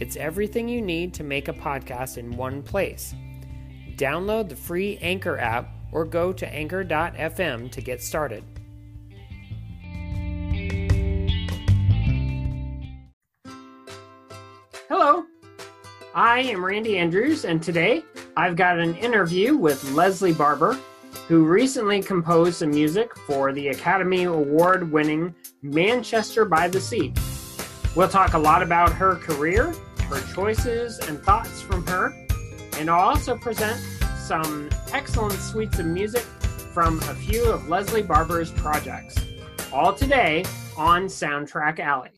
It's everything you need to make a podcast in one place. Download the free Anchor app or go to anchor.fm to get started. Hello, I am Randy Andrews, and today I've got an interview with Lesley Barber, who recently composed some music for the Academy Award winning Manchester by the Sea. We'll talk a lot about her career her choices and thoughts from her, and I'll also present some excellent suites of music from a few of Lesley Barber's projects. All today on Soundtrack Alley.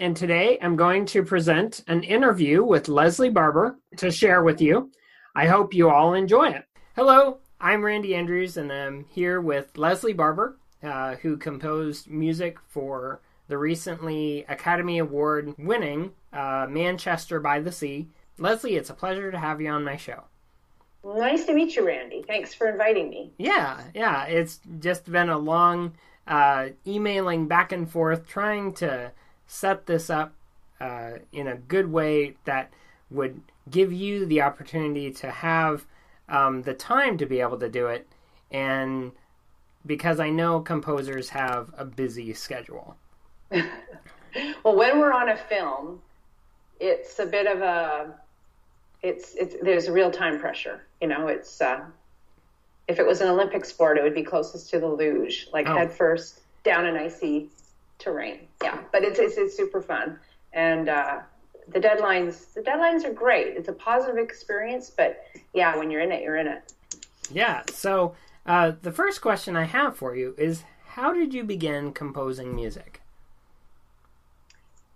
And today I'm going to present an interview with Lesley Barber to share with you. I hope you all enjoy it. Hello, I'm Randy Andrews, and I'm here with Lesley Barber, uh, who composed music for the recently Academy Award winning uh, Manchester by the Sea. Lesley, it's a pleasure to have you on my show. Nice to meet you, Randy. Thanks for inviting me. Yeah, yeah, it's just been a long uh, emailing back and forth, trying to set this up uh, in a good way that would give you the opportunity to have um, the time to be able to do it. And because I know composers have a busy schedule. well, when we're on a film, it's a bit of a it's it's there's real time pressure. You know, it's uh, if it was an Olympic sport, it would be closest to the luge, like oh. head first down an icy terrain. Yeah, but it's it's, it's super fun, and uh, the deadlines the deadlines are great. It's a positive experience, but yeah, when you're in it, you're in it. Yeah. So uh, the first question I have for you is, how did you begin composing music?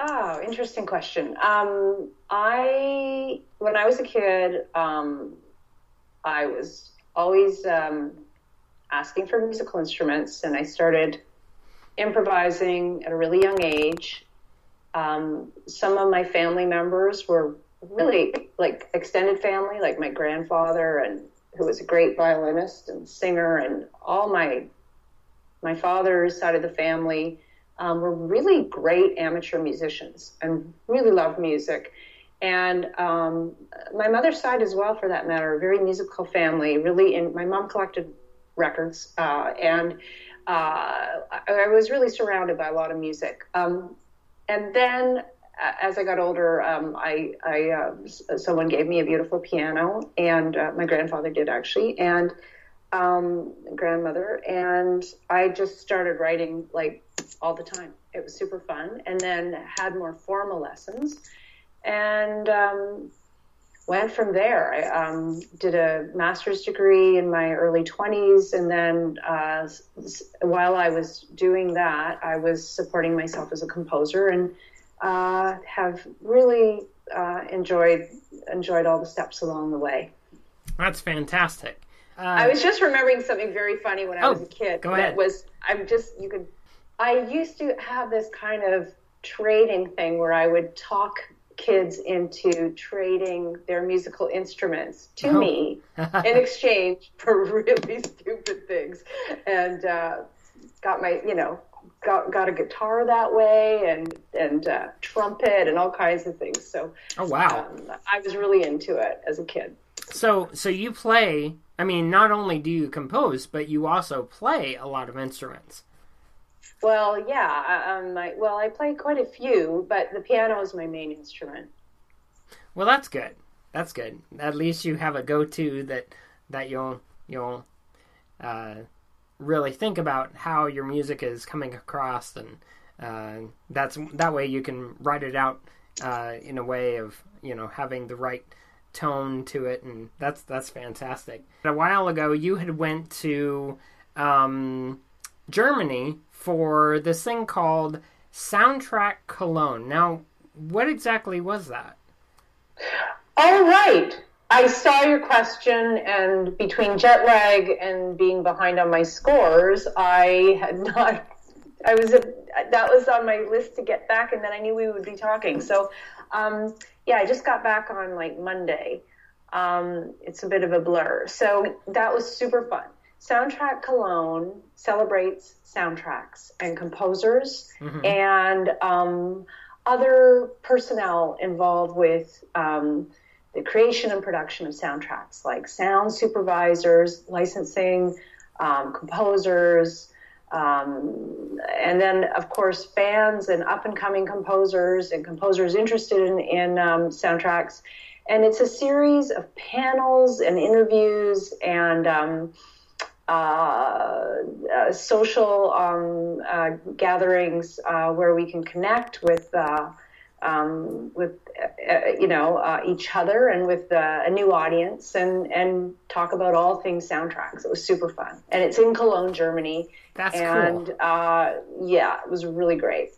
Oh, interesting question. Um, I when I was a kid, um, I was always um, asking for musical instruments, and I started improvising at a really young age. Um, some of my family members were really like extended family, like my grandfather, and who was a great violinist and singer, and all my my father's side of the family um, were really great amateur musicians and really loved music. And um, my mother's side as well, for that matter, a very musical family. Really, in my mom collected records, uh, and uh, I was really surrounded by a lot of music. Um, and then, as I got older, um, I, I uh, someone gave me a beautiful piano, and uh, my grandfather did actually, and um, grandmother, and I just started writing like all the time. It was super fun, and then had more formal lessons and um, went from there. I um, did a master's degree in my early 20s, and then uh, while I was doing that, I was supporting myself as a composer and uh, have really uh, enjoyed enjoyed all the steps along the way. That's fantastic. I was just remembering something very funny when I oh, was a kid. Go ahead. Was I'm just you could. I used to have this kind of trading thing where I would talk kids into trading their musical instruments to Oh. me in exchange for really stupid things, and uh, got my you know got got a guitar that way and and uh, trumpet and all kinds of things. So Oh wow. um, I was really into it as a kid. So so you play I mean not only do you compose but you also play a lot of instruments. Well, yeah, um, I, well, I play quite a few, but the piano is my main instrument. Well that's good. That's good. At least you have a go-to that that you'll you'll uh, really think about how your music is coming across and uh, that's that way you can write it out uh, in a way of you know having the right tone to it and that's that's fantastic a while ago you had went to um, germany for this thing called soundtrack cologne now what exactly was that All right. I saw your question, and between jet lag and being behind on my scores, I had not. I was that was on my list to get back, and then I knew we would be talking. So, um, yeah, I just got back on like Monday. Um, it's a bit of a blur. So that was super fun. Soundtrack Cologne celebrates soundtracks and composers and um, other personnel involved with um, the creation and production of soundtracks, like sound supervisors, licensing, um, composers, um, and then, of course, fans and up and coming composers and composers interested in, in um, soundtracks. And it's a series of panels and interviews and um, uh, uh, social um, uh, gatherings uh, where we can connect with uh, um, with uh, you know uh, each other and with uh, a new audience and and talk about all things soundtracks. It was super fun, and it's in Cologne, Germany. That's and cool. uh, yeah, it was really great.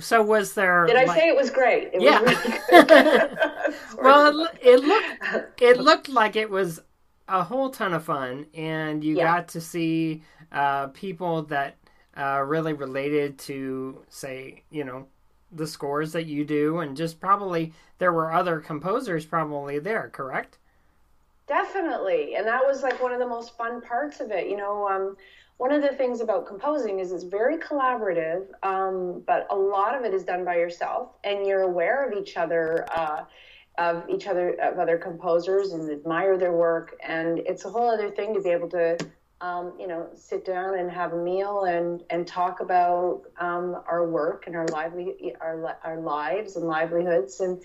so was there Did I like- say it was great? It Yeah. Was really well it, it looked it looked like it was a whole ton of fun and you Yeah. got to see uh, people that uh, really related to say you know the scores that you do and just probably there were other composers probably there correct Definitely. And that was like one of the most fun parts of it. You know, um, one of the things about composing is it's very collaborative, um, but a lot of it is done by yourself and you're aware of each other, uh, of each other, of other composers and admire their work. And it's a whole other thing to be able to, um, you know, sit down and have a meal and, and talk about um, our work and our lively, our, our lives and livelihoods and,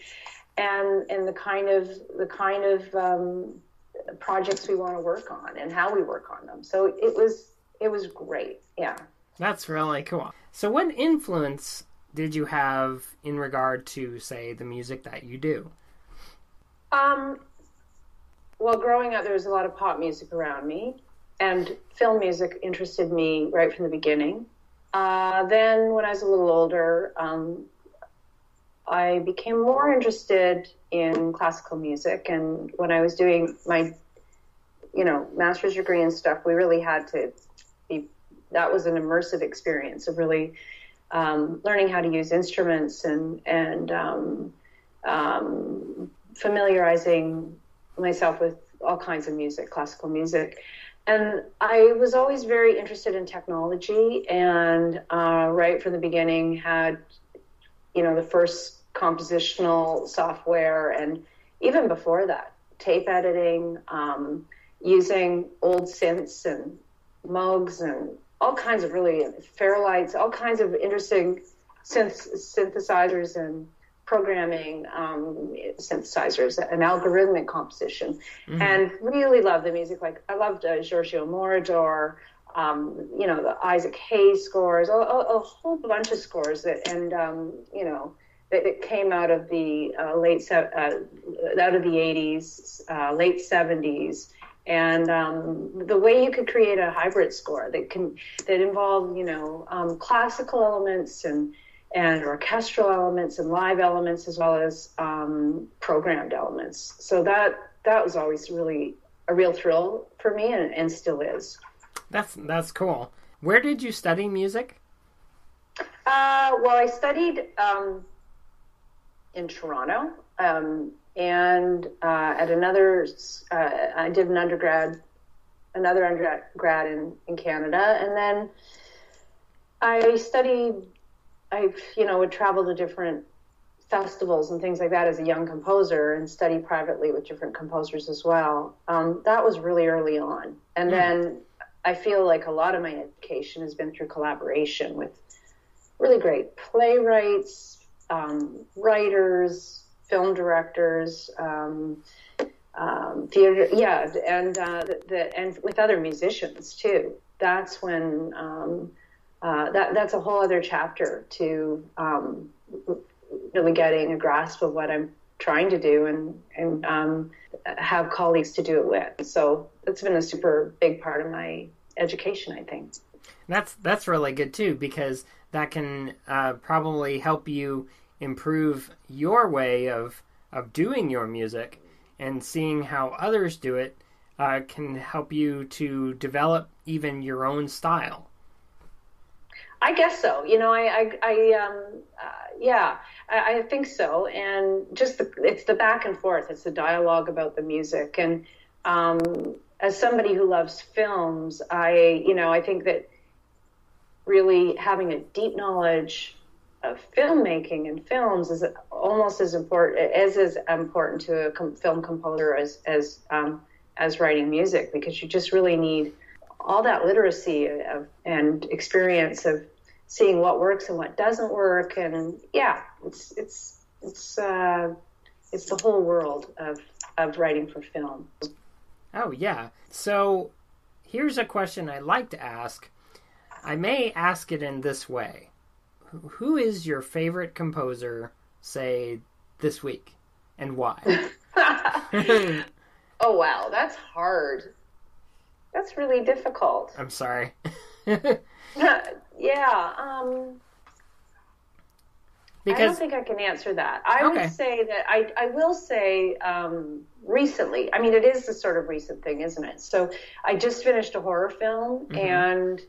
and, and the kind of, the kind of, um, projects we want to work on and how we work on them. So it was it was great. Yeah. that's really cool so what influence did you have in regard to say the music that you do Um, well, growing up, there was a lot of pop music around me, and film music interested me right from the beginning. Uh, then, when I was a little older, um, I became more interested in classical music, and when I was doing my, you know, master's degree and stuff, we really had to be. That was an immersive experience of really um, learning how to use instruments and and um, um, familiarizing myself with all kinds of music, classical music. And I was always very interested in technology, and uh, right from the beginning had, you know, the first compositional software, and even before that, tape editing, um, using old synths and Moogs and all kinds of really Fairlights, all kinds of interesting synth- synthesizers and programming um, synthesizers and algorithmic composition, and really love the music. Like I loved uh, Giorgio Moroder, um, you know, the Isaac Hayes scores, a, a, a whole bunch of scores that, and um, you know, that, that came out of the uh, late uh, out of the 80s, uh, late 70s. And um, the way you could create a hybrid score that can that involved, you know, um, classical elements and and orchestral elements and live elements as well as um, programmed elements. So that that was always really a real thrill for me and, and still is. that's that's cool where did you study music Uh, well, I studied um, in Toronto, um, and uh, at another, uh, I did an undergrad, another undergrad in, in Canada, and then I studied. I, you know, would travel to different festivals and things like that as a young composer and study privately with different composers as well. Um, that was really early on, and mm. then I feel like a lot of my education has been through collaboration with really great playwrights, um, writers, film directors, um, um, theater, yeah, and uh, the, the, and with other musicians too. That's when um, uh, that that's a whole other chapter to um, really getting a grasp of what I'm trying to do and and um, have colleagues to do it with. So that's been a super big part of my education, I think. That's that's really good too because that can uh, probably help you improve your way of of doing your music and seeing how others do it uh, can help you to develop even your own style. I guess so. You know, I, I, I um, uh, yeah, I, I, think so. And just the, it's the back and forth. It's the dialogue about the music. And um, as somebody who loves films, I, you know, I think that really having a deep knowledge of filmmaking and films is almost as important as as important to a com- film composer as as um, as writing music because you just really need all that literacy of, and experience of seeing what works and what doesn't work. And yeah it's it's it's uh, it's the whole world of of writing for film. Oh yeah. So here's a question i like to ask. I may ask it in this way. Who is your favorite composer say this week and why? Oh wow. That's hard that's really difficult. I'm sorry. yeah. Um, because I don't think I can answer that. I okay. would say that I, I will say um, recently. I mean, it is a sort of recent thing, isn't it? So I just finished a horror film, mm-hmm. and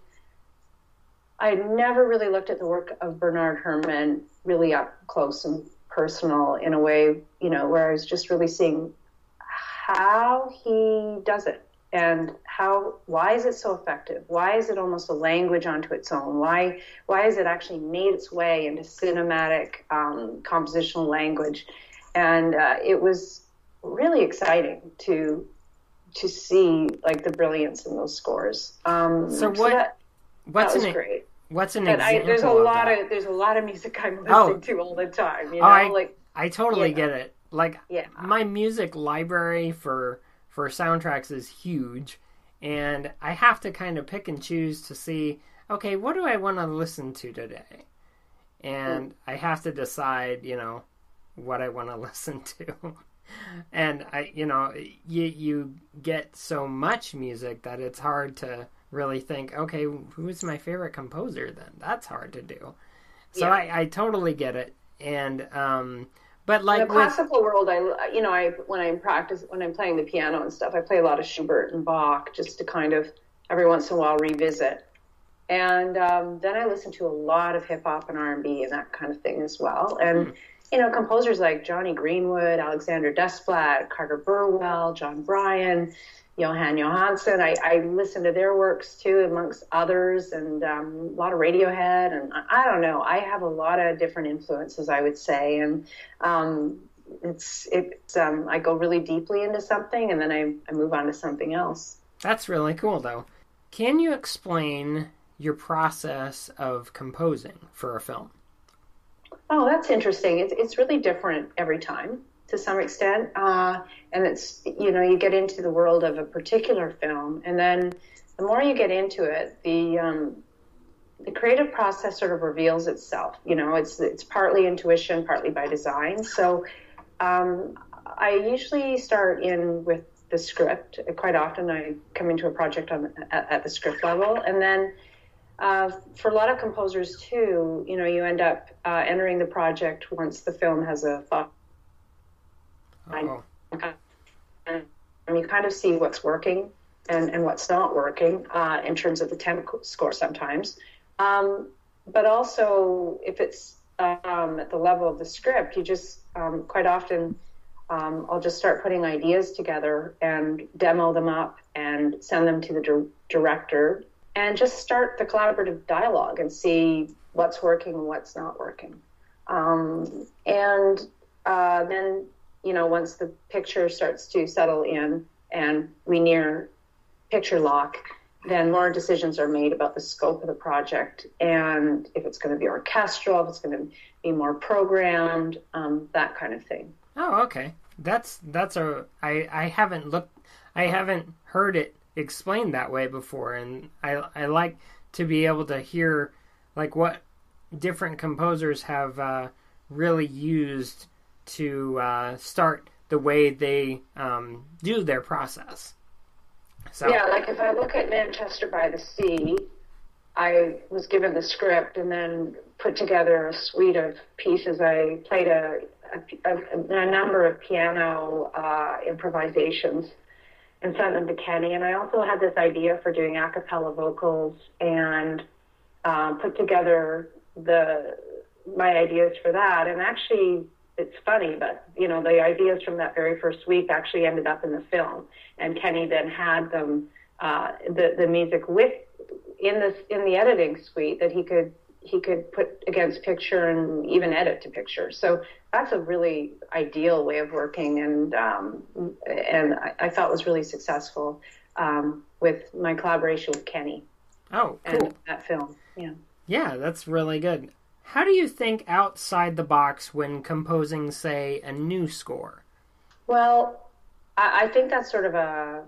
I never really looked at the work of Bernard Herrmann really up close and personal in a way, you know, where I was just really seeing how he does it and how why is it so effective? Why is it almost a language unto its own? Why why has it actually made its way into cinematic um, compositional language? And uh, it was really exciting to to see like the brilliance in those scores. Um, so what so that, what's that an, great. what's an example I, there's a lot that? of there's a lot of music i'm listening oh. to all the time you oh, I, like i totally get it. Like yeah. my music library for for soundtracks is huge, and I have to kind of pick and choose to see, okay, what do I want to listen to today? And I have to decide, you know, what I want to listen to. and I, you know, you you get so much music that it's hard to really think, okay, who's my favorite composer then? That's hard to do. So yeah. I, I totally get it. And um, but like in the classical world, I you know I when I'm practice when I'm playing the piano and stuff, I play a lot of Schubert and Bach just to kind of every once in a while revisit. And um, then I listen to a lot of hip hop and R and B and that kind of thing as well. And mm. you know composers like Jonny Greenwood, Alexandre Desplat, Carter Burwell, Jon Brion Jóhann Jóhannsson. I, I listen to their works too, amongst others, and um, a lot of Radiohead. And I, I, don't know. I have a lot of different influences, I would say, and um, it's it's um, I go really deeply into something, and then I, I move on to something else. That's really cool, though. Can you explain your process of composing for a film? Oh, that's interesting. It's it's really different every time to some extent. Uh, and it's, you know, you get into the world of a particular film, and then the more you get into it, the, um, the creative process sort of reveals itself. You know, it's, it's partly intuition, partly by design. So um, I usually start in with the script. Quite often I come into a project on, at, at the script level, and then uh, for a lot of composers too, you know, you end up uh, entering the project once the film has a Oh. And you kind of see what's working and, and what's not working uh, in terms of the temp score sometimes. Um, but also, if it's um, at the level of the script. You just um, quite often um, I'll just start putting ideas together and demo them up and send them to the di- director and just start the collaborative dialogue and see what's working and what's not working. Um, and uh, then, you know, once the picture starts to settle in and we near picture lock, then more decisions are made about the scope of the project and if it's going to be orchestral, if it's going to be more programmed, um, that kind of thing. Oh, okay. That's that's a I I haven't looked I haven't heard it explained that way before, and I I like to be able to hear like what different composers have uh, really used to uh, start the way they um, do their process. So yeah, like if I look at Manchester by the Sea, I was given the script and then put together a suite of pieces. I played a a, a, a number of piano uh, improvisations and sent them to Kenny. And I also had this idea for doing a cappella vocals and um, put together the my ideas for that. And actually, it's funny, but you know, the ideas from that very first week actually ended up in the film, and Kenny then had them uh, the the music with in this in the editing suite that he could he could put against picture and even edit to picture. So that's a really ideal way of working, and um, and I, I, thought was really successful um, with my collaboration with Kenny. Oh, cool. And that film, yeah. Yeah, that's really good. How do you think outside the box when composing, say, a new score? Well, I, I think that's sort of a.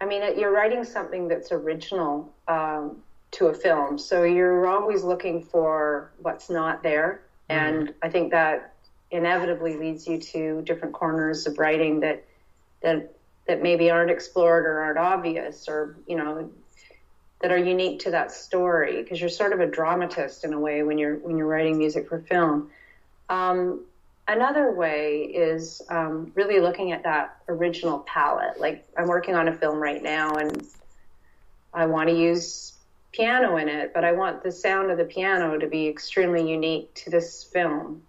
I mean, you're writing something that's original. Um, to a film. So you're always looking for what's not there. Mm-hmm. And I think that inevitably leads you to different corners of writing that that that maybe aren't explored or aren't obvious or you know that are unique to that story because you're sort of a dramatist in a way when you're when you're writing music for film. Um, another way is um, really looking at that original palette. Like I'm working on a film right now, and I want to use piano in it, but I want the sound of the piano to be extremely unique to this film.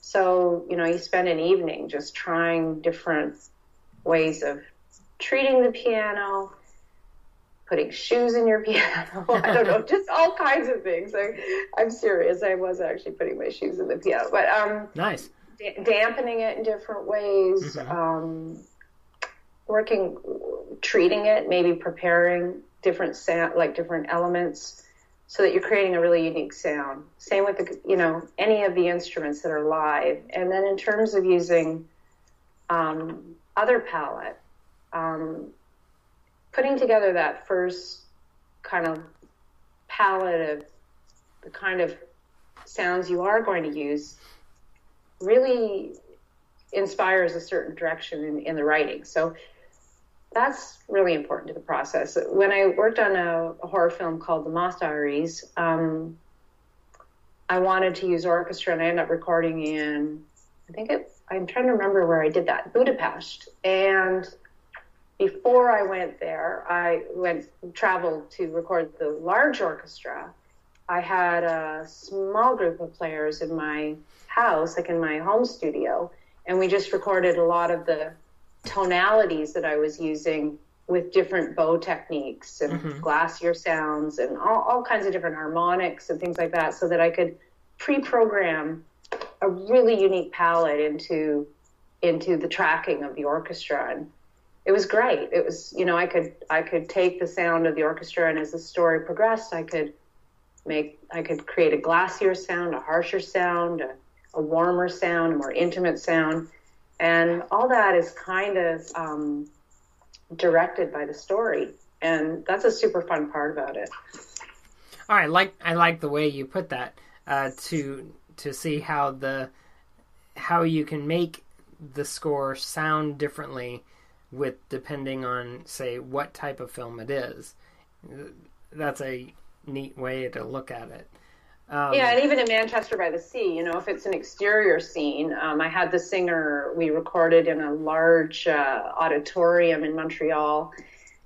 So, you know, you spend an evening just trying different ways of treating the piano, putting shoes in your piano. I don't know, just all kinds of things. I, I'm serious. I was actually putting my shoes in the piano, but um, nice. D- dampening it in different ways. Mm-hmm. Um, working, treating it, maybe preparing different sound, like different elements, so that you're creating a really unique sound. Same with the, you know, any of the instruments that are live. And then in terms of using um, other palette, um, putting together that first kind of palette of the kind of sounds you are going to use really inspires a certain direction in, in the writing. So that's really important to the process. When I worked on a, a horror film called The Moth Diaries, um, I wanted to use orchestra, and I ended up recording in, I think it, I'm trying to remember where I did that, Budapest. And before I went there, I went traveled to record the large orchestra. I had a small group of players in my house, like in my home studio, and we just recorded a lot of the tonalities that I was using with different bow techniques and mm-hmm. glassier sounds and all, all kinds of different harmonics and things like that so that I could pre-program a really unique palette into into the tracking of the orchestra and it was great. It was you know i could i could take the sound of the orchestra and as the story progressed i could make i could create a glassier sound a harsher sound a, a warmer sound a more intimate sound. And all that is kind of um, directed by the story, and that's a super fun part about it. All right, like I like the way you put that uh, to to see how the how you can make the score sound differently with depending on say what type of film it is. That's a neat way to look at it. Um, yeah, and even in Manchester by the Sea, you know, if it's an exterior scene, um, I had the singer we recorded in a large uh, auditorium in Montreal,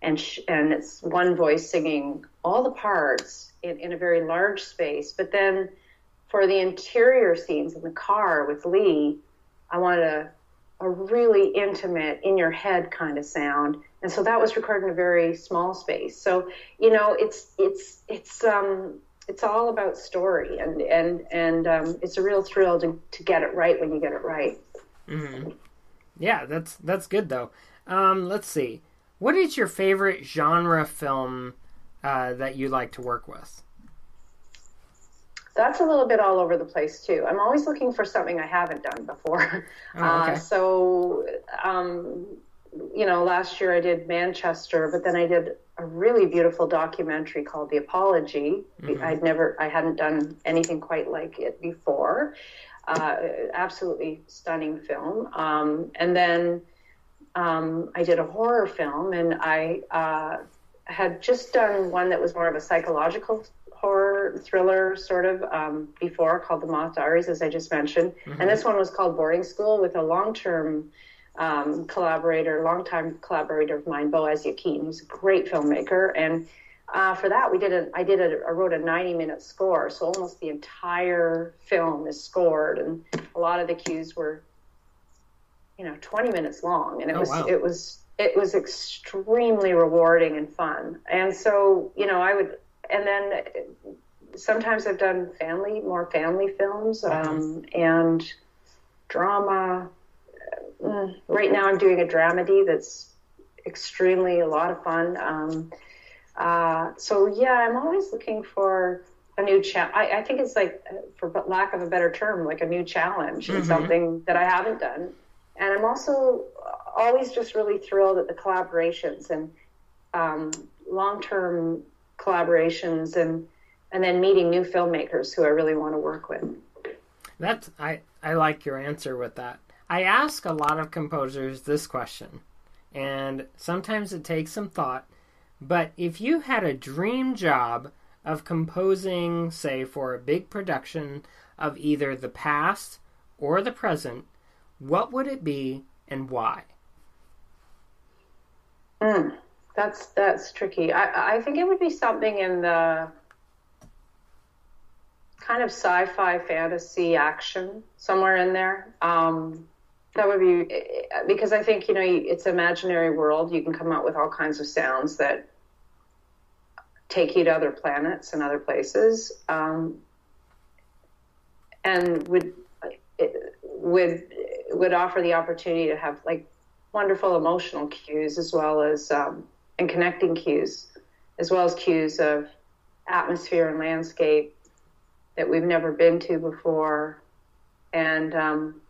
and sh- and it's one voice singing all the parts in, in a very large space. But then for the interior scenes in the car with Lee, I wanted a, a really intimate, in your head kind of sound. And so that was recorded in a very small space. So, you know, it's, it's, it's, um, it's all about story and, and, and, um, it's a real thrill to, to get it right when you get it right. Mm-hmm. Yeah, that's, that's good though. Um, let's see. What is your favorite genre film uh, that you like to work with? That's a little bit all over the place too. I'm always looking for something I haven't done before. Oh, okay. uh, so, um, you know, last year I did Manchester, but then I did a really beautiful documentary called The Apology. Mhm. I'd never, I hadn't done anything quite like it before. Uh, absolutely stunning film. Um, and then um, I did a horror film, and I uh, had just done one that was more of a psychological thriller sort of um, before called The Moth Diaries, as I just mentioned. And this one was called Boarding School with a long term um, collaborator, longtime collaborator of mine, Boaz Yakin, who's a great filmmaker. And uh, for that, we did a, I did a, I wrote a 90 minute score. So almost the entire film is scored. And a lot of the cues were, you know, 20 minutes long. And it Oh, was, wow. it was, it was extremely rewarding and fun. And so, you know, I would, and then sometimes I've done family, more family films, um, and drama. Mm, Right now, I'm doing a dramedy that's extremely a lot of fun. Um, uh, so yeah, I'm always looking for a new challenge. I think it's like, for lack of a better term, like a new challenge and Mhm. something that I haven't done. And I'm also always just really thrilled at the collaborations and um, long-term collaborations and and then meeting new filmmakers who I really want to work with. That's I I like your answer with that. I ask a lot of composers this question, and sometimes it takes some thought. But if you had a dream job of composing, say, for a big production of either the past or the present, what would it be and why? Mm, that's that's tricky. I I think it would be something in the kind of sci-fi fantasy action somewhere in there. Um, that would be because I think you know it's imaginary world. You can come up with all kinds of sounds that take you to other planets and other places, um, and would would would offer the opportunity to have like wonderful emotional cues as well as um, and connecting cues as well as cues of atmosphere and landscape that we've never been to before. And um,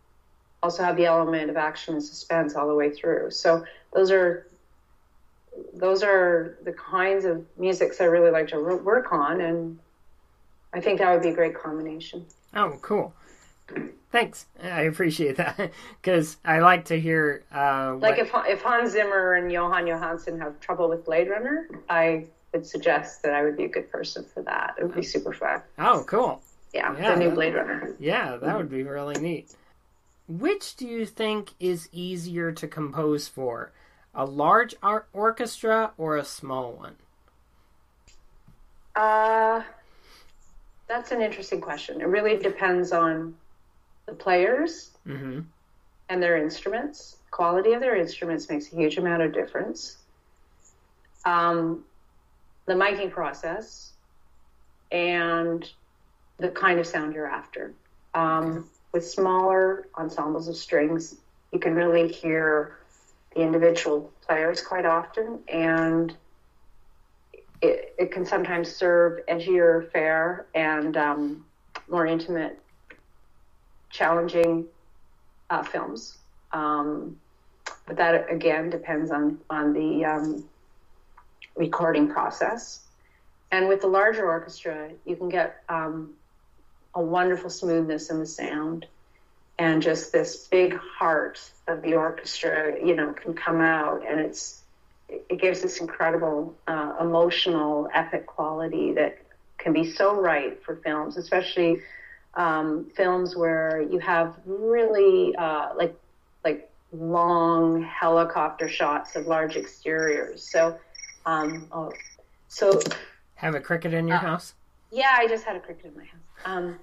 also have the element of action and suspense all the way through. So those are those are the kinds of musics I really like to work on. And I think that would be a great combination. Oh, cool. Thanks. I appreciate that. Because I like to hear uh, Like what- if if Hans Zimmer and Jóhann Jóhannsson have trouble with Blade Runner, I would suggest that I would be a good person for that. It would be super fun. Oh, cool. Yeah, Yeah, the new Blade Runner. Yeah, that would be really neat. Which do you think is easier to compose for? A large ar- orchestra or a small one? Uh, that's an interesting question. It really depends on the players Mm-hmm. and their instruments. Quality of their instruments makes a huge amount of difference. Um, the miking process and the kind of sound you're after. Um, with smaller ensembles of strings, you can really hear the individual players quite often, and it, it can sometimes serve edgier fare and um, more intimate, challenging uh, films. Um, but that again depends on on the um, recording process. And with the larger orchestra, you can get um, a wonderful smoothness in the sound, and just this big heart of the orchestra, you know, can come out, and it's it gives this incredible uh, emotional, epic quality that can be so right for films, especially um, films where you have really uh, like like long helicopter shots of large exteriors. So, um, oh, so Have a cricket in your Uh, house? yeah, I just had a cricket in my house. Um,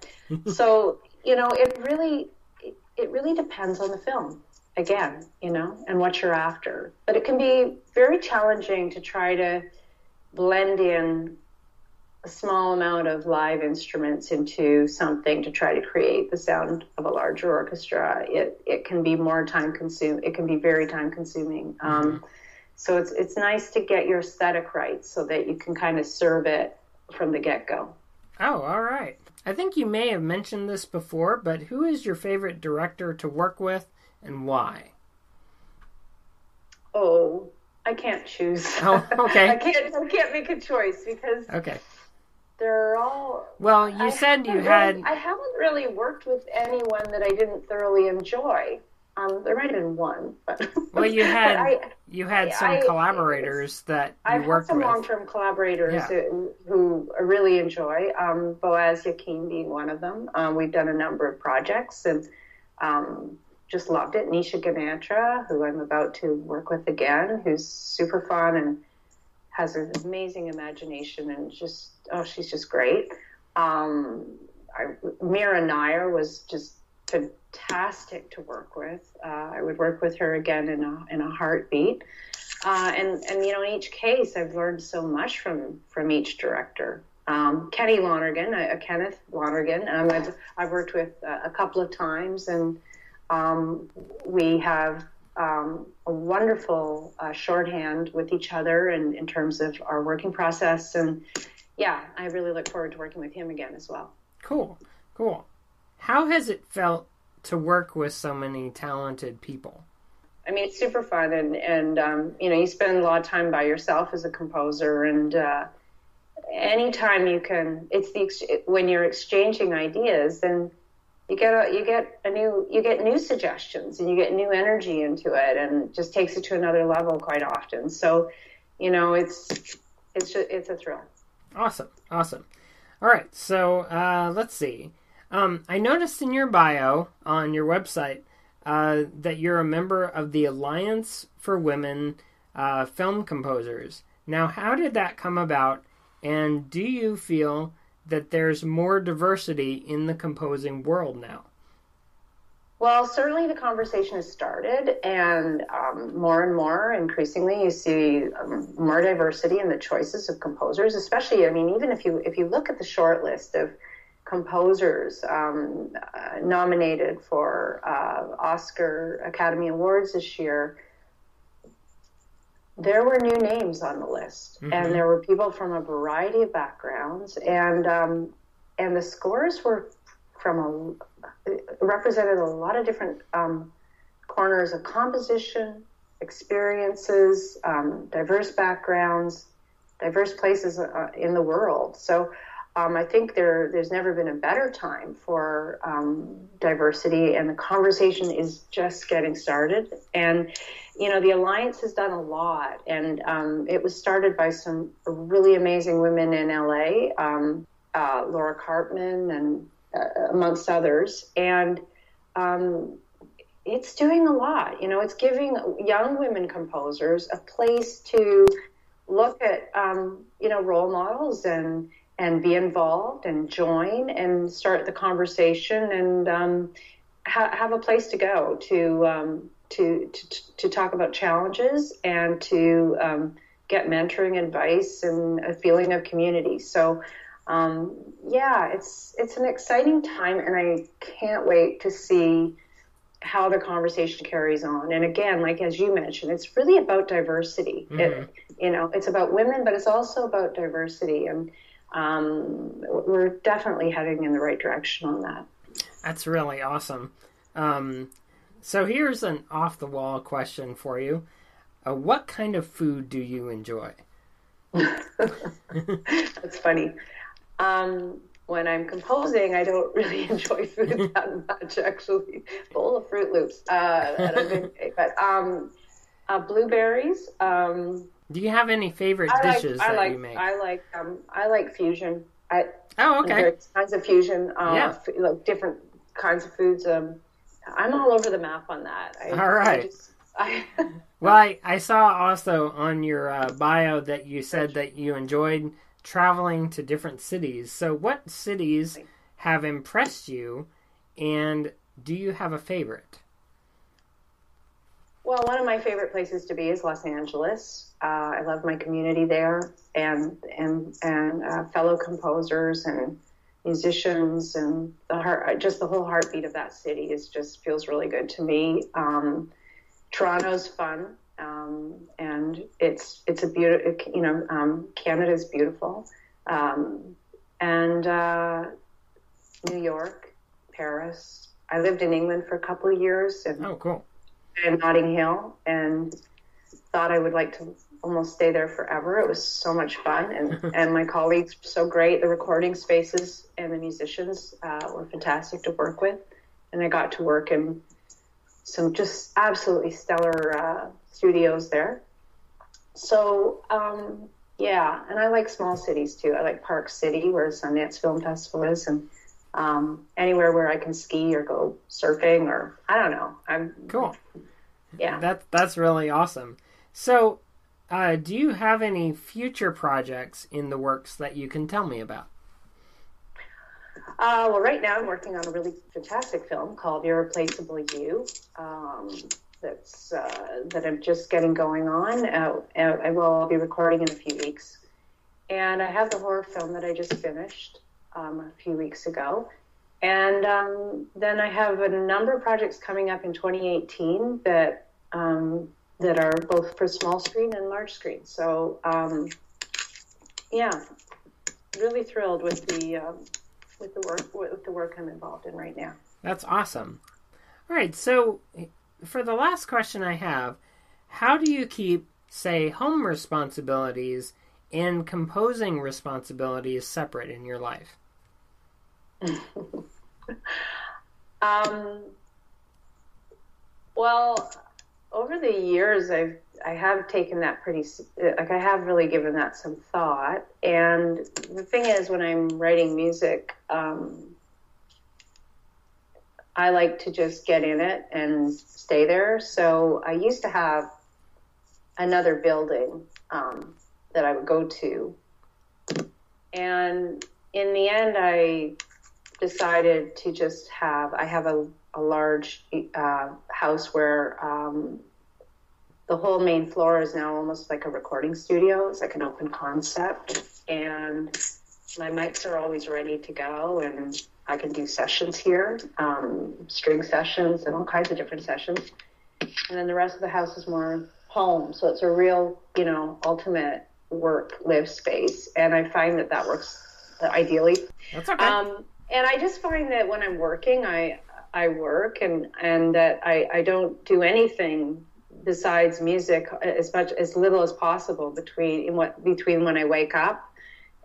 so you know, it really it, it really depends on the film again, you know, and what you're after. But it can be very challenging to try to blend in a small amount of live instruments into something to try to create the sound of a larger orchestra. It it can be more time consuming. It can be very time consuming. Um, mm-hmm. So it's it's nice to get your aesthetic right so that you can kind of serve it from the get go. Oh, all right. I think you may have mentioned this before, but who is your favorite director to work with and why? Oh, I can't choose. Oh, okay. I can't. I can't make a choice because okay. They're all. Well, you I said you had. I haven't really worked with anyone that I didn't thoroughly enjoy. Um, there might have been one, but well, you had I, you had some I, collaborators that you I've worked some with. long-term collaborators yeah. who, who I really enjoy. Um, Boaz Yakin being one of them. Um, we've done a number of projects and um, just loved it. Nisha Ganatra, who I'm about to work with again, who's super fun and has an amazing imagination and just oh, she's just great. Um, I, Mira Nair was just fantastic to work with. Uh, I would work with her again in a in a heartbeat. Uh, and and you know, in each case, I've learned so much from from each director. Um, Kenny Lonergan, uh, Kenneth Lonergan, um, I've, I've worked with a couple of times, and um, we have um, a wonderful uh, shorthand with each other and in terms of our working process. And yeah, I really look forward to working with him again as well. Cool, cool. How has it felt to work with so many talented people? I mean, it's super fun, and and um, you know, you spend a lot of time by yourself as a composer, and uh, anytime you can, it's the when you're exchanging ideas, then you get a you get a new you get new suggestions and you get new energy into it, and it just takes it to another level quite often. So, you know, it's it's just, it's a thrill. Awesome, awesome. All right, so uh, let's see. Um, I noticed in your bio on your website uh, that you're a member of the Alliance for Women uh, Film Composers. Now, how did that come about, and do you feel that there's more diversity in the composing world now? Well, certainly the conversation has started, and um, more and more, increasingly, you see um, more diversity in the choices of composers. Especially, I mean, even if you if you look at the short list of composers um, uh, nominated for uh, Oscar Academy Awards this year, there were new names on the list, mm-hmm. and there were people from a variety of backgrounds, and um, and the scores were from a represented a lot of different um, corners of composition, experiences, um, diverse backgrounds, diverse places uh, in the world. So um, I think there there's never been a better time for um, diversity, and the conversation is just getting started. And you know, the alliance has done a lot, and um, it was started by some really amazing women in LA, um, uh, Laura Karpman, and uh, amongst others, and um, it's doing a lot. You know, it's giving young women composers a place to look at, um, you know, role models and and be involved and join and start the conversation and um, ha- have a place to go to, um, to, to, to talk about challenges and to um, get mentoring advice and a feeling of community. So, um, yeah, it's it's an exciting time, and I can't wait to see how the conversation carries on. And again, like as you mentioned, it's really about diversity. Mm-hmm. It, you know, it's about women, but it's also about diversity and um, we're definitely heading in the right direction on that. That's really awesome. Um, so here's an off the wall question for you. Uh, what kind of food do you enjoy? That's funny. Um, when I'm composing, I don't really enjoy food that much. Actually, bowl of Froot Loops. Uh, but um, uh, blueberries. Um, do you have any favorite I dishes like, that like, you make? I like um, I like fusion. I, oh, okay. There's kinds of fusion. Uh, yeah. F- like different kinds of foods. Um, I'm all over the map on that. I, all right. I just, I well, I, I saw also on your uh, bio that you said that you enjoyed traveling to different cities. So, what cities have impressed you, and do you have a favorite? Well, one of my favorite places to be is Los Angeles. Uh, I love my community there, and and and uh, fellow composers and musicians, and the heart, just the whole heartbeat of that city is just feels really good to me. Um, Toronto's fun, um, and it's it's a beautiful. You know, um, Canada's beautiful, um, and uh, New York, Paris. I lived in England for a couple of years, and oh, cool in Notting Hill and thought I would like to almost stay there forever. It was so much fun, and and my colleagues were so great. The recording spaces and the musicians uh, were fantastic to work with, and I got to work in some just absolutely stellar uh, studios there. So um, yeah, and I like small cities too. I like Park City, where Sundance Film Festival is, and um, anywhere where I can ski or go surfing or I don't know. I'm cool. Yeah, that that's really awesome. So, uh, do you have any future projects in the works that you can tell me about? Uh, well, right now I'm working on a really fantastic film called Irreplaceable You. Um, that's uh, that I'm just getting going on. Uh, I will be recording in a few weeks, and I have the horror film that I just finished um, a few weeks ago. And um, then I have a number of projects coming up in 2018 that um, that are both for small screen and large screen. So um, yeah, really thrilled with the um, with the work with the work I'm involved in right now. That's awesome. All right, so for the last question I have, how do you keep say home responsibilities and composing responsibilities separate in your life? um, well, over the years, I've I have taken that pretty like I have really given that some thought. And the thing is, when I'm writing music, um, I like to just get in it and stay there. So I used to have another building um, that I would go to, and in the end, I decided to just have, I have a, a large uh, house where um, the whole main floor is now almost like a recording studio. It's like an open concept. And my mics are always ready to go. And I can do sessions here, um, string sessions, and all kinds of different sessions. And then the rest of the house is more home. So it's a real, you know, ultimate work live space. And I find that that works ideally. That's okay. Um, and I just find that when I'm working, I I work and and that I I don't do anything besides music as much as little as possible between what between when I wake up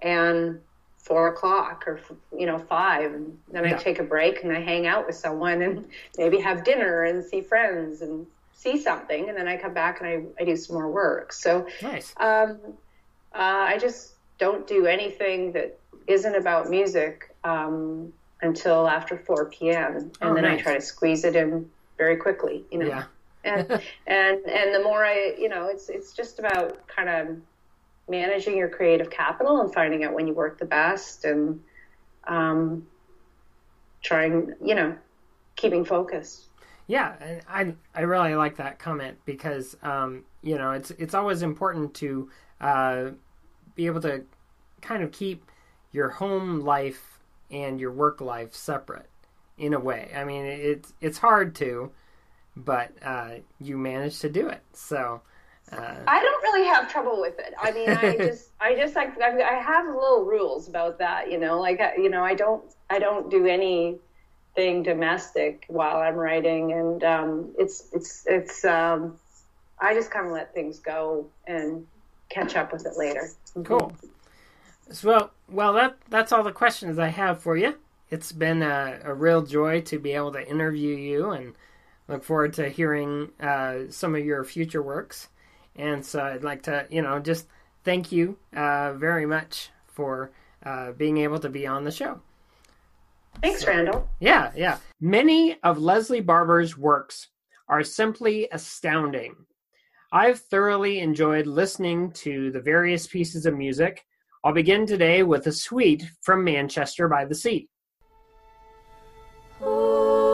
and four o'clock or you know five. And then yeah. I take a break and I hang out with someone and maybe have dinner and see friends and see something. And then I come back and I, I do some more work. So nice. um, uh, I just don't do anything that isn't about music. Um, until after 4 p.m. and oh, then nice. I try to squeeze it in very quickly, you know. Yeah. and and and the more I, you know, it's it's just about kind of managing your creative capital and finding out when you work the best and um, trying, you know, keeping focused. Yeah, and I I really like that comment because um, you know it's it's always important to uh, be able to kind of keep your home life and your work life separate in a way. I mean, it's it's hard to, but uh, you manage to do it. So. Uh... I don't really have trouble with it. I mean, I just, I just like, I have little rules about that, you know, like, you know, I don't, I don't do anything domestic while I'm writing, and um, it's, it's, it's, um, I just kind of let things go and catch up with it later. Cool. So, well, that that's all the questions I have for you. It's been a, a real joy to be able to interview you, and look forward to hearing uh, some of your future works. And so, I'd like to, you know, just thank you uh, very much for uh, being able to be on the show. Thanks, so, Randall. Yeah, yeah. Many of Lesley Barber's works are simply astounding. I've thoroughly enjoyed listening to the various pieces of music I'll begin today with a suite from Manchester by the Sea. Oh.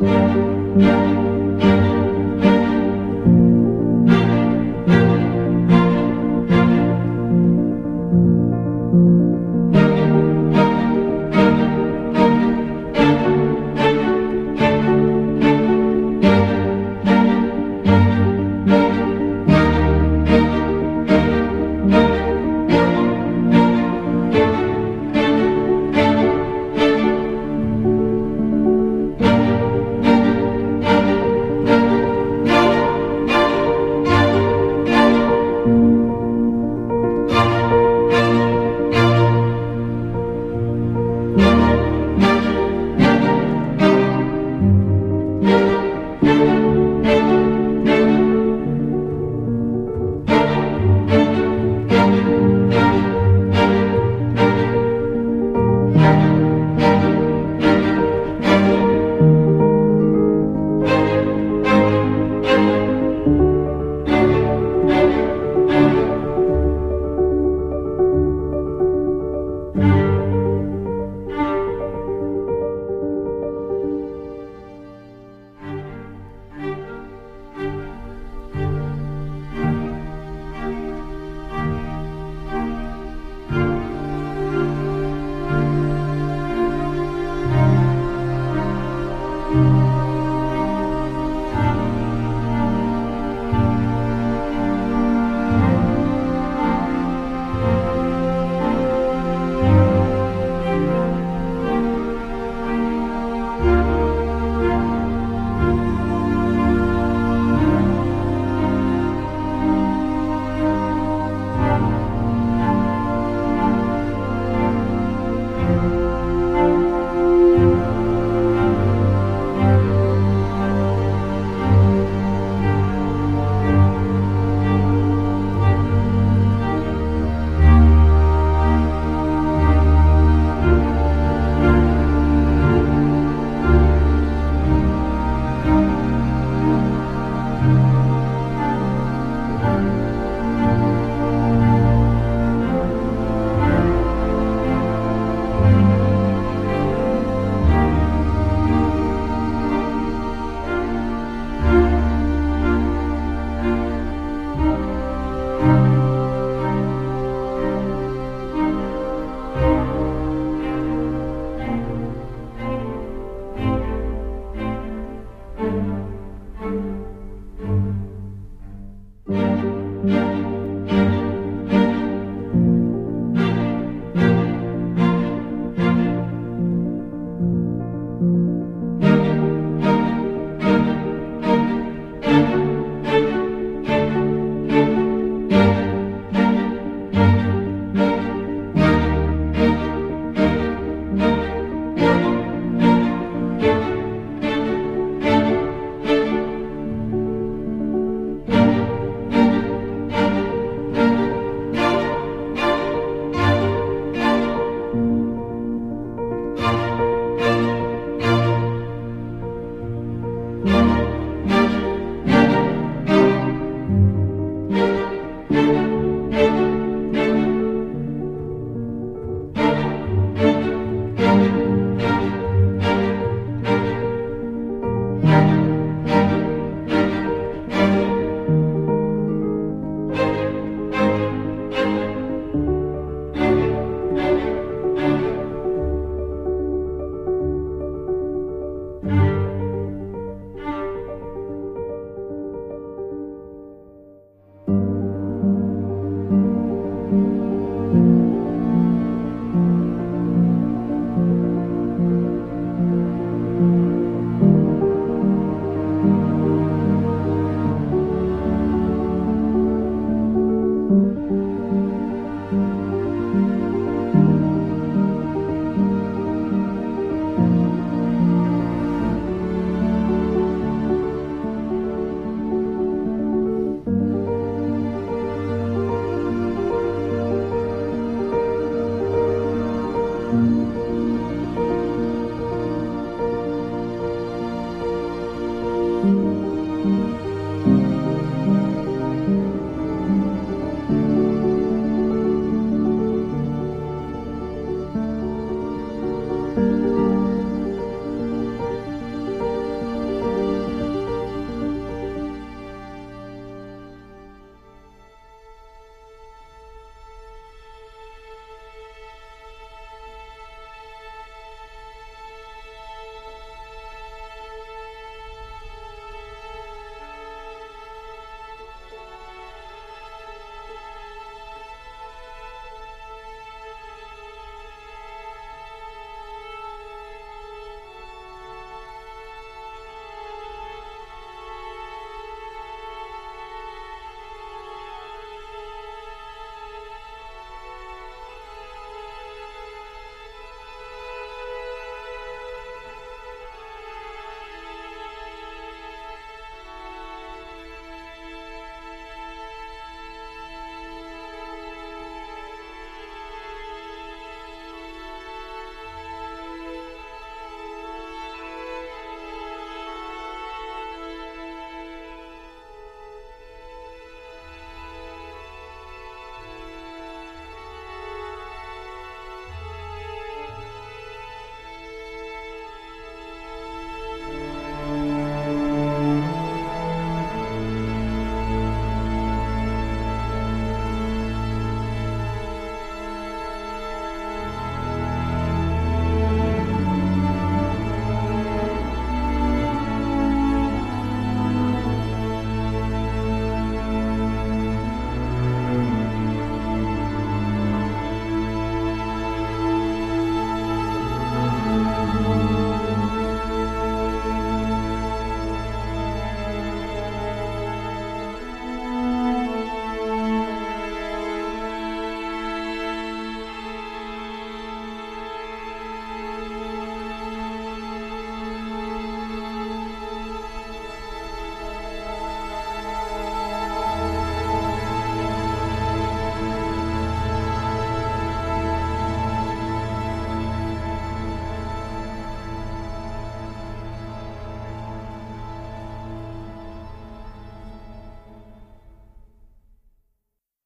Música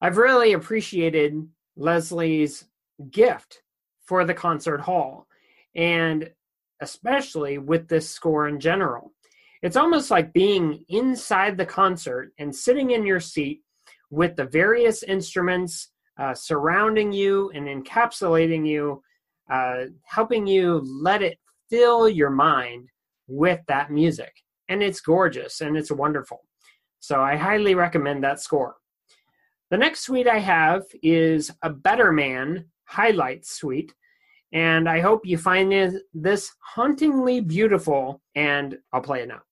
I've really appreciated Lesley's gift for the concert hall, and especially with this score in general. It's almost like being inside the concert and sitting in your seat with the various instruments uh, surrounding you and encapsulating you, uh, helping you let it fill your mind with that music. And it's gorgeous and it's wonderful. So I highly recommend that score. The next suite I have is a Better Man Highlight Suite. And I hope you find this hauntingly beautiful, and I'll play it now.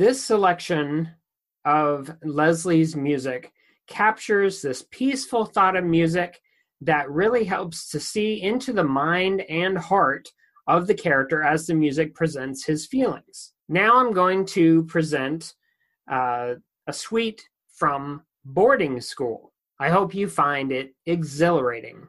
This selection of Lesley's music captures this peaceful thought of music that really helps to see into the mind and heart of the character as the music presents his feelings. Now I'm going to present uh, a suite from boarding school. I hope you find it exhilarating.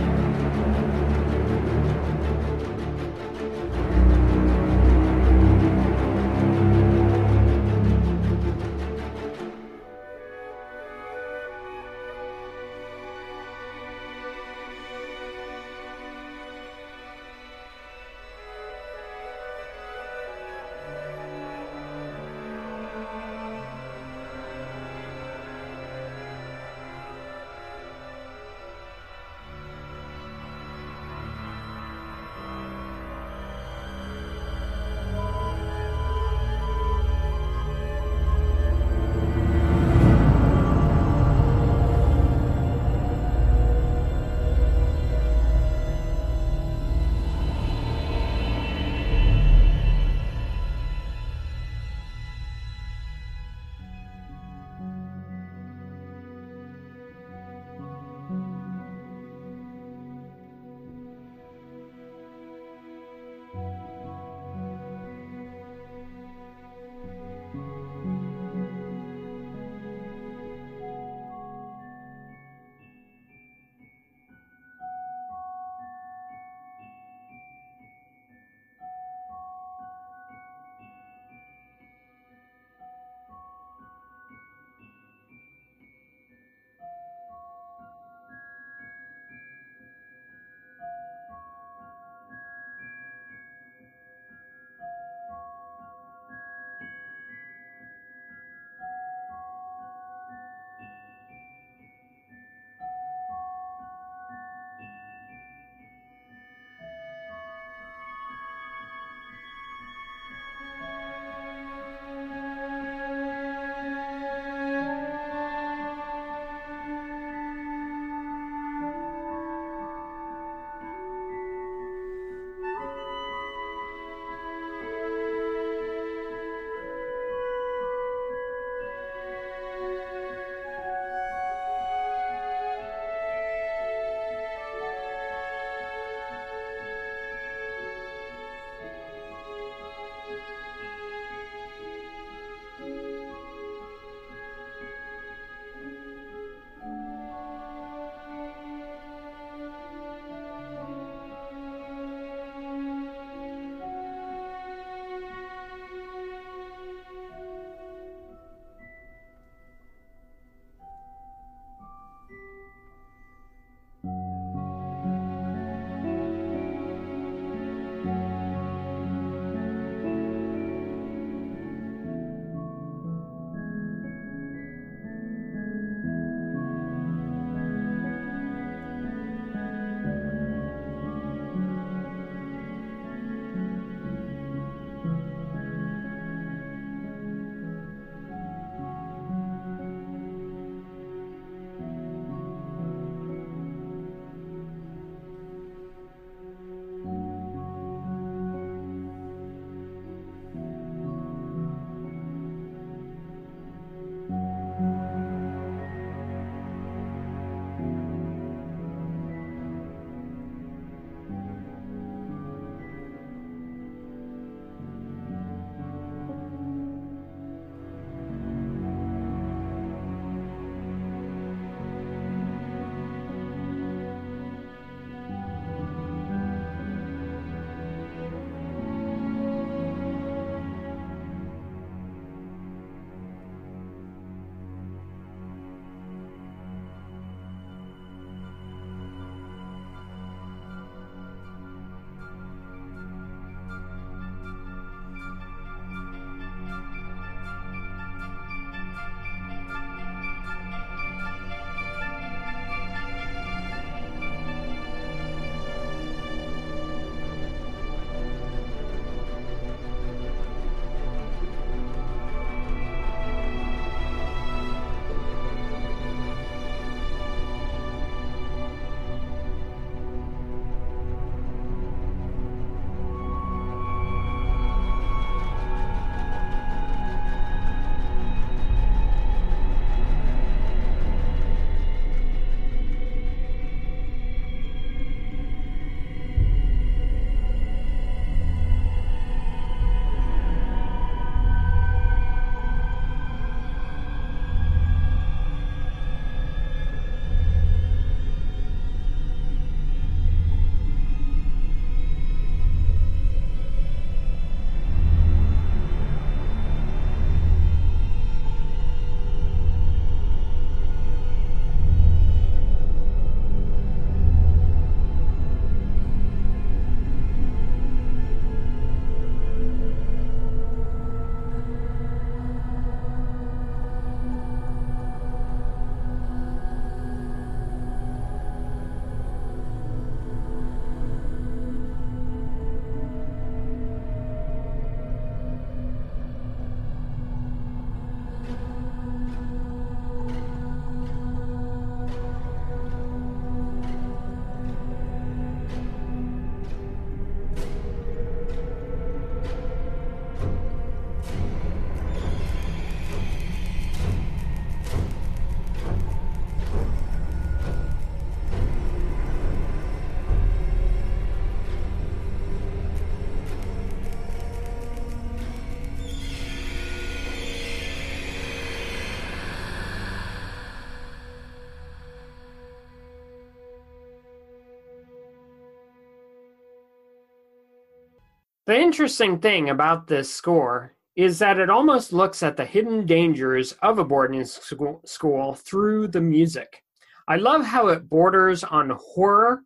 The interesting thing about this score is that it almost looks at the hidden dangers of a boarding school through the music. I love how it borders on horror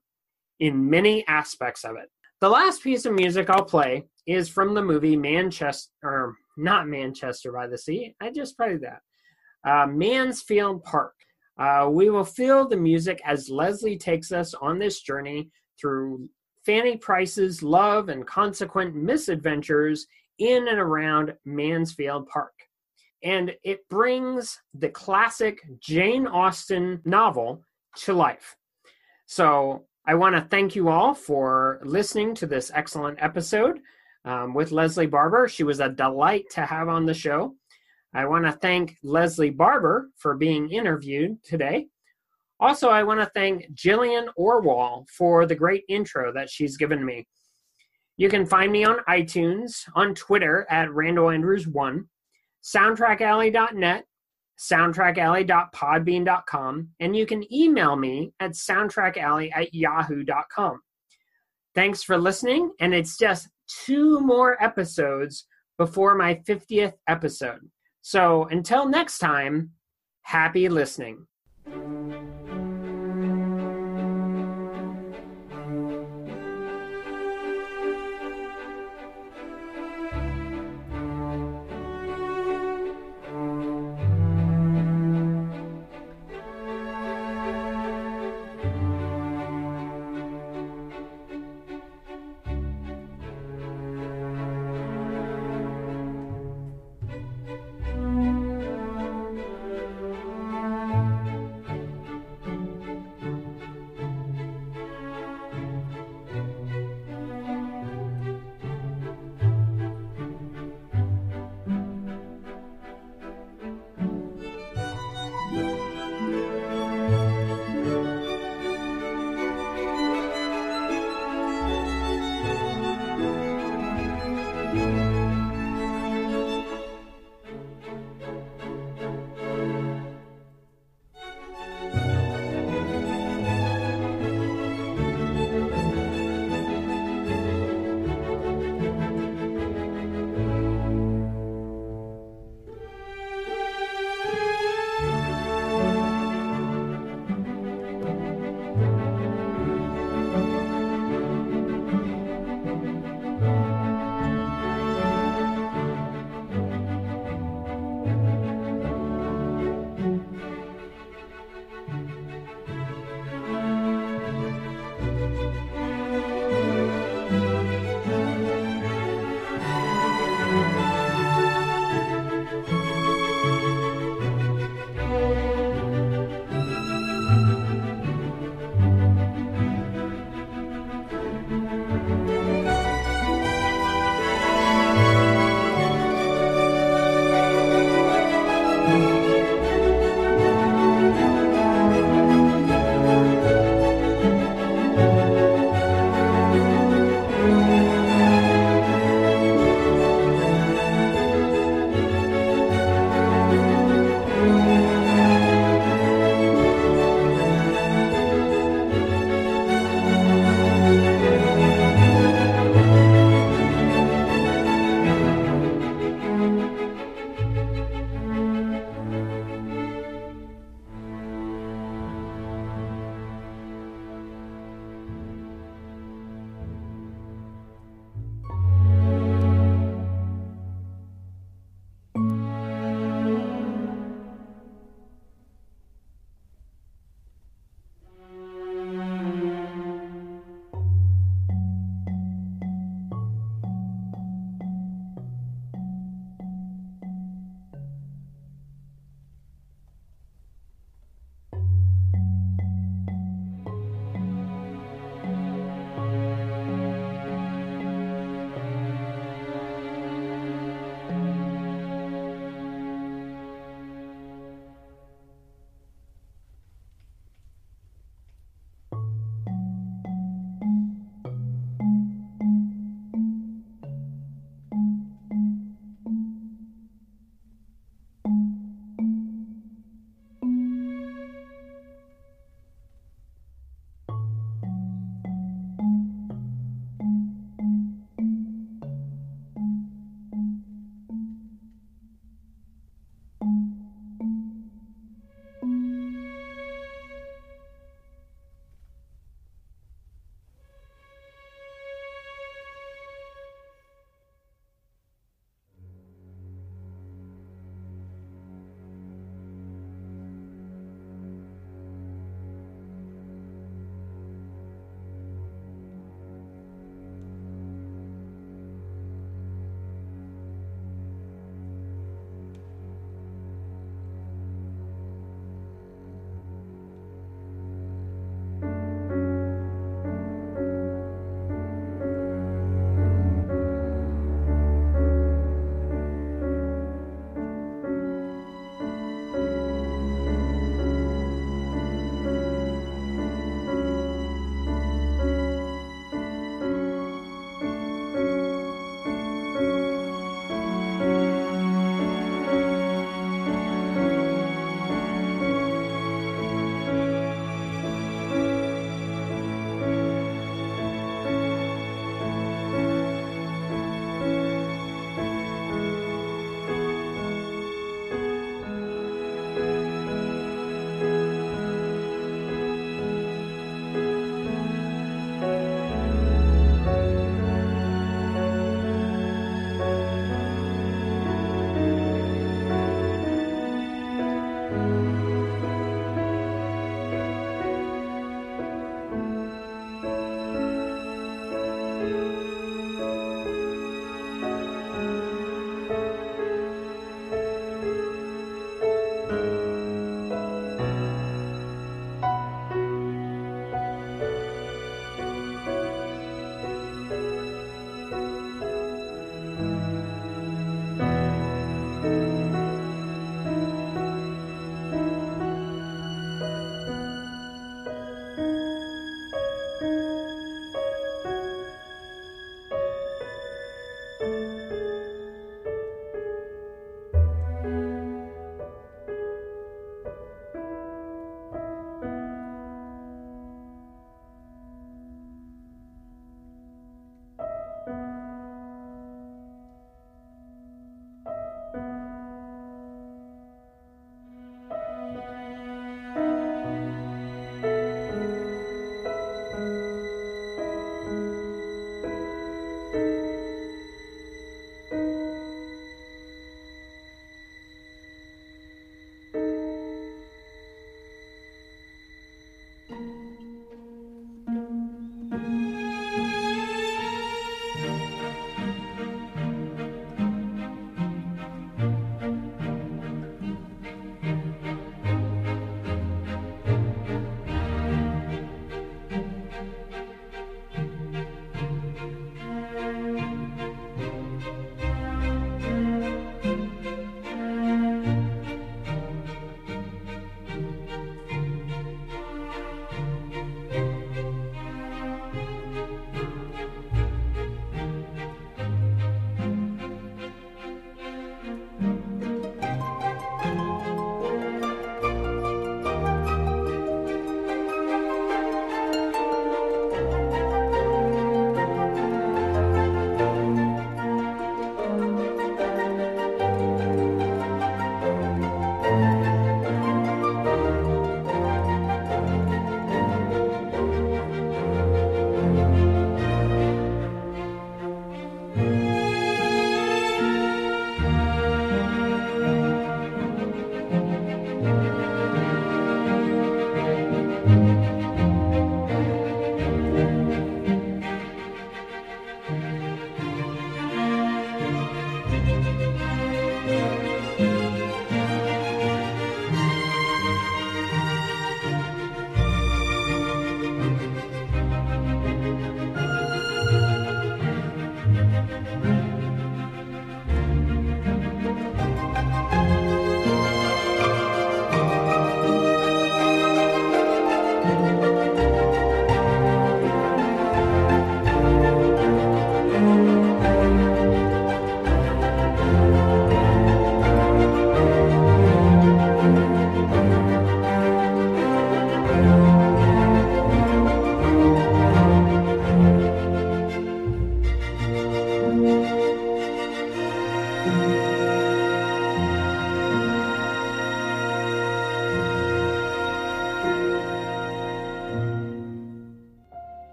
in many aspects of it. The last piece of music I'll play is from the movie Manchester, or not Manchester by the Sea. I just played that. Uh, Mansfield Park. Uh, we will feel the music as Lesley takes us on this journey through Fanny Price's love and consequent misadventures in and around Mansfield Park. And it brings the classic Jane Austen novel to life. So I want to thank you all for listening to this excellent episode um, with Lesley Barber. She was a delight to have on the show. I want to thank Lesley Barber for being interviewed today. Also, I want to thank Jillian Orwall for the great intro that she's given me. You can find me on iTunes, on Twitter at Randall Andrews1, soundtrackalley.net, soundtrackalley.podbean.com, and you can email me at soundtrackalley at yahoo.com. Thanks for listening, and it's just two more episodes before my 50th episode. So until next time, happy listening.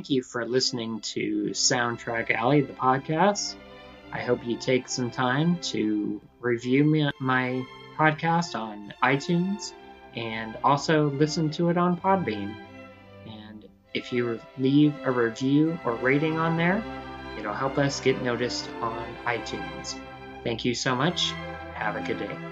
Thank you for listening to Soundtrack Alley, the podcast. I hope you take some time to review me, my podcast on iTunes and also listen to it on Podbean. And if you leave a review or rating on there, it'll help us get noticed on iTunes. Thank you so much. Have a good day.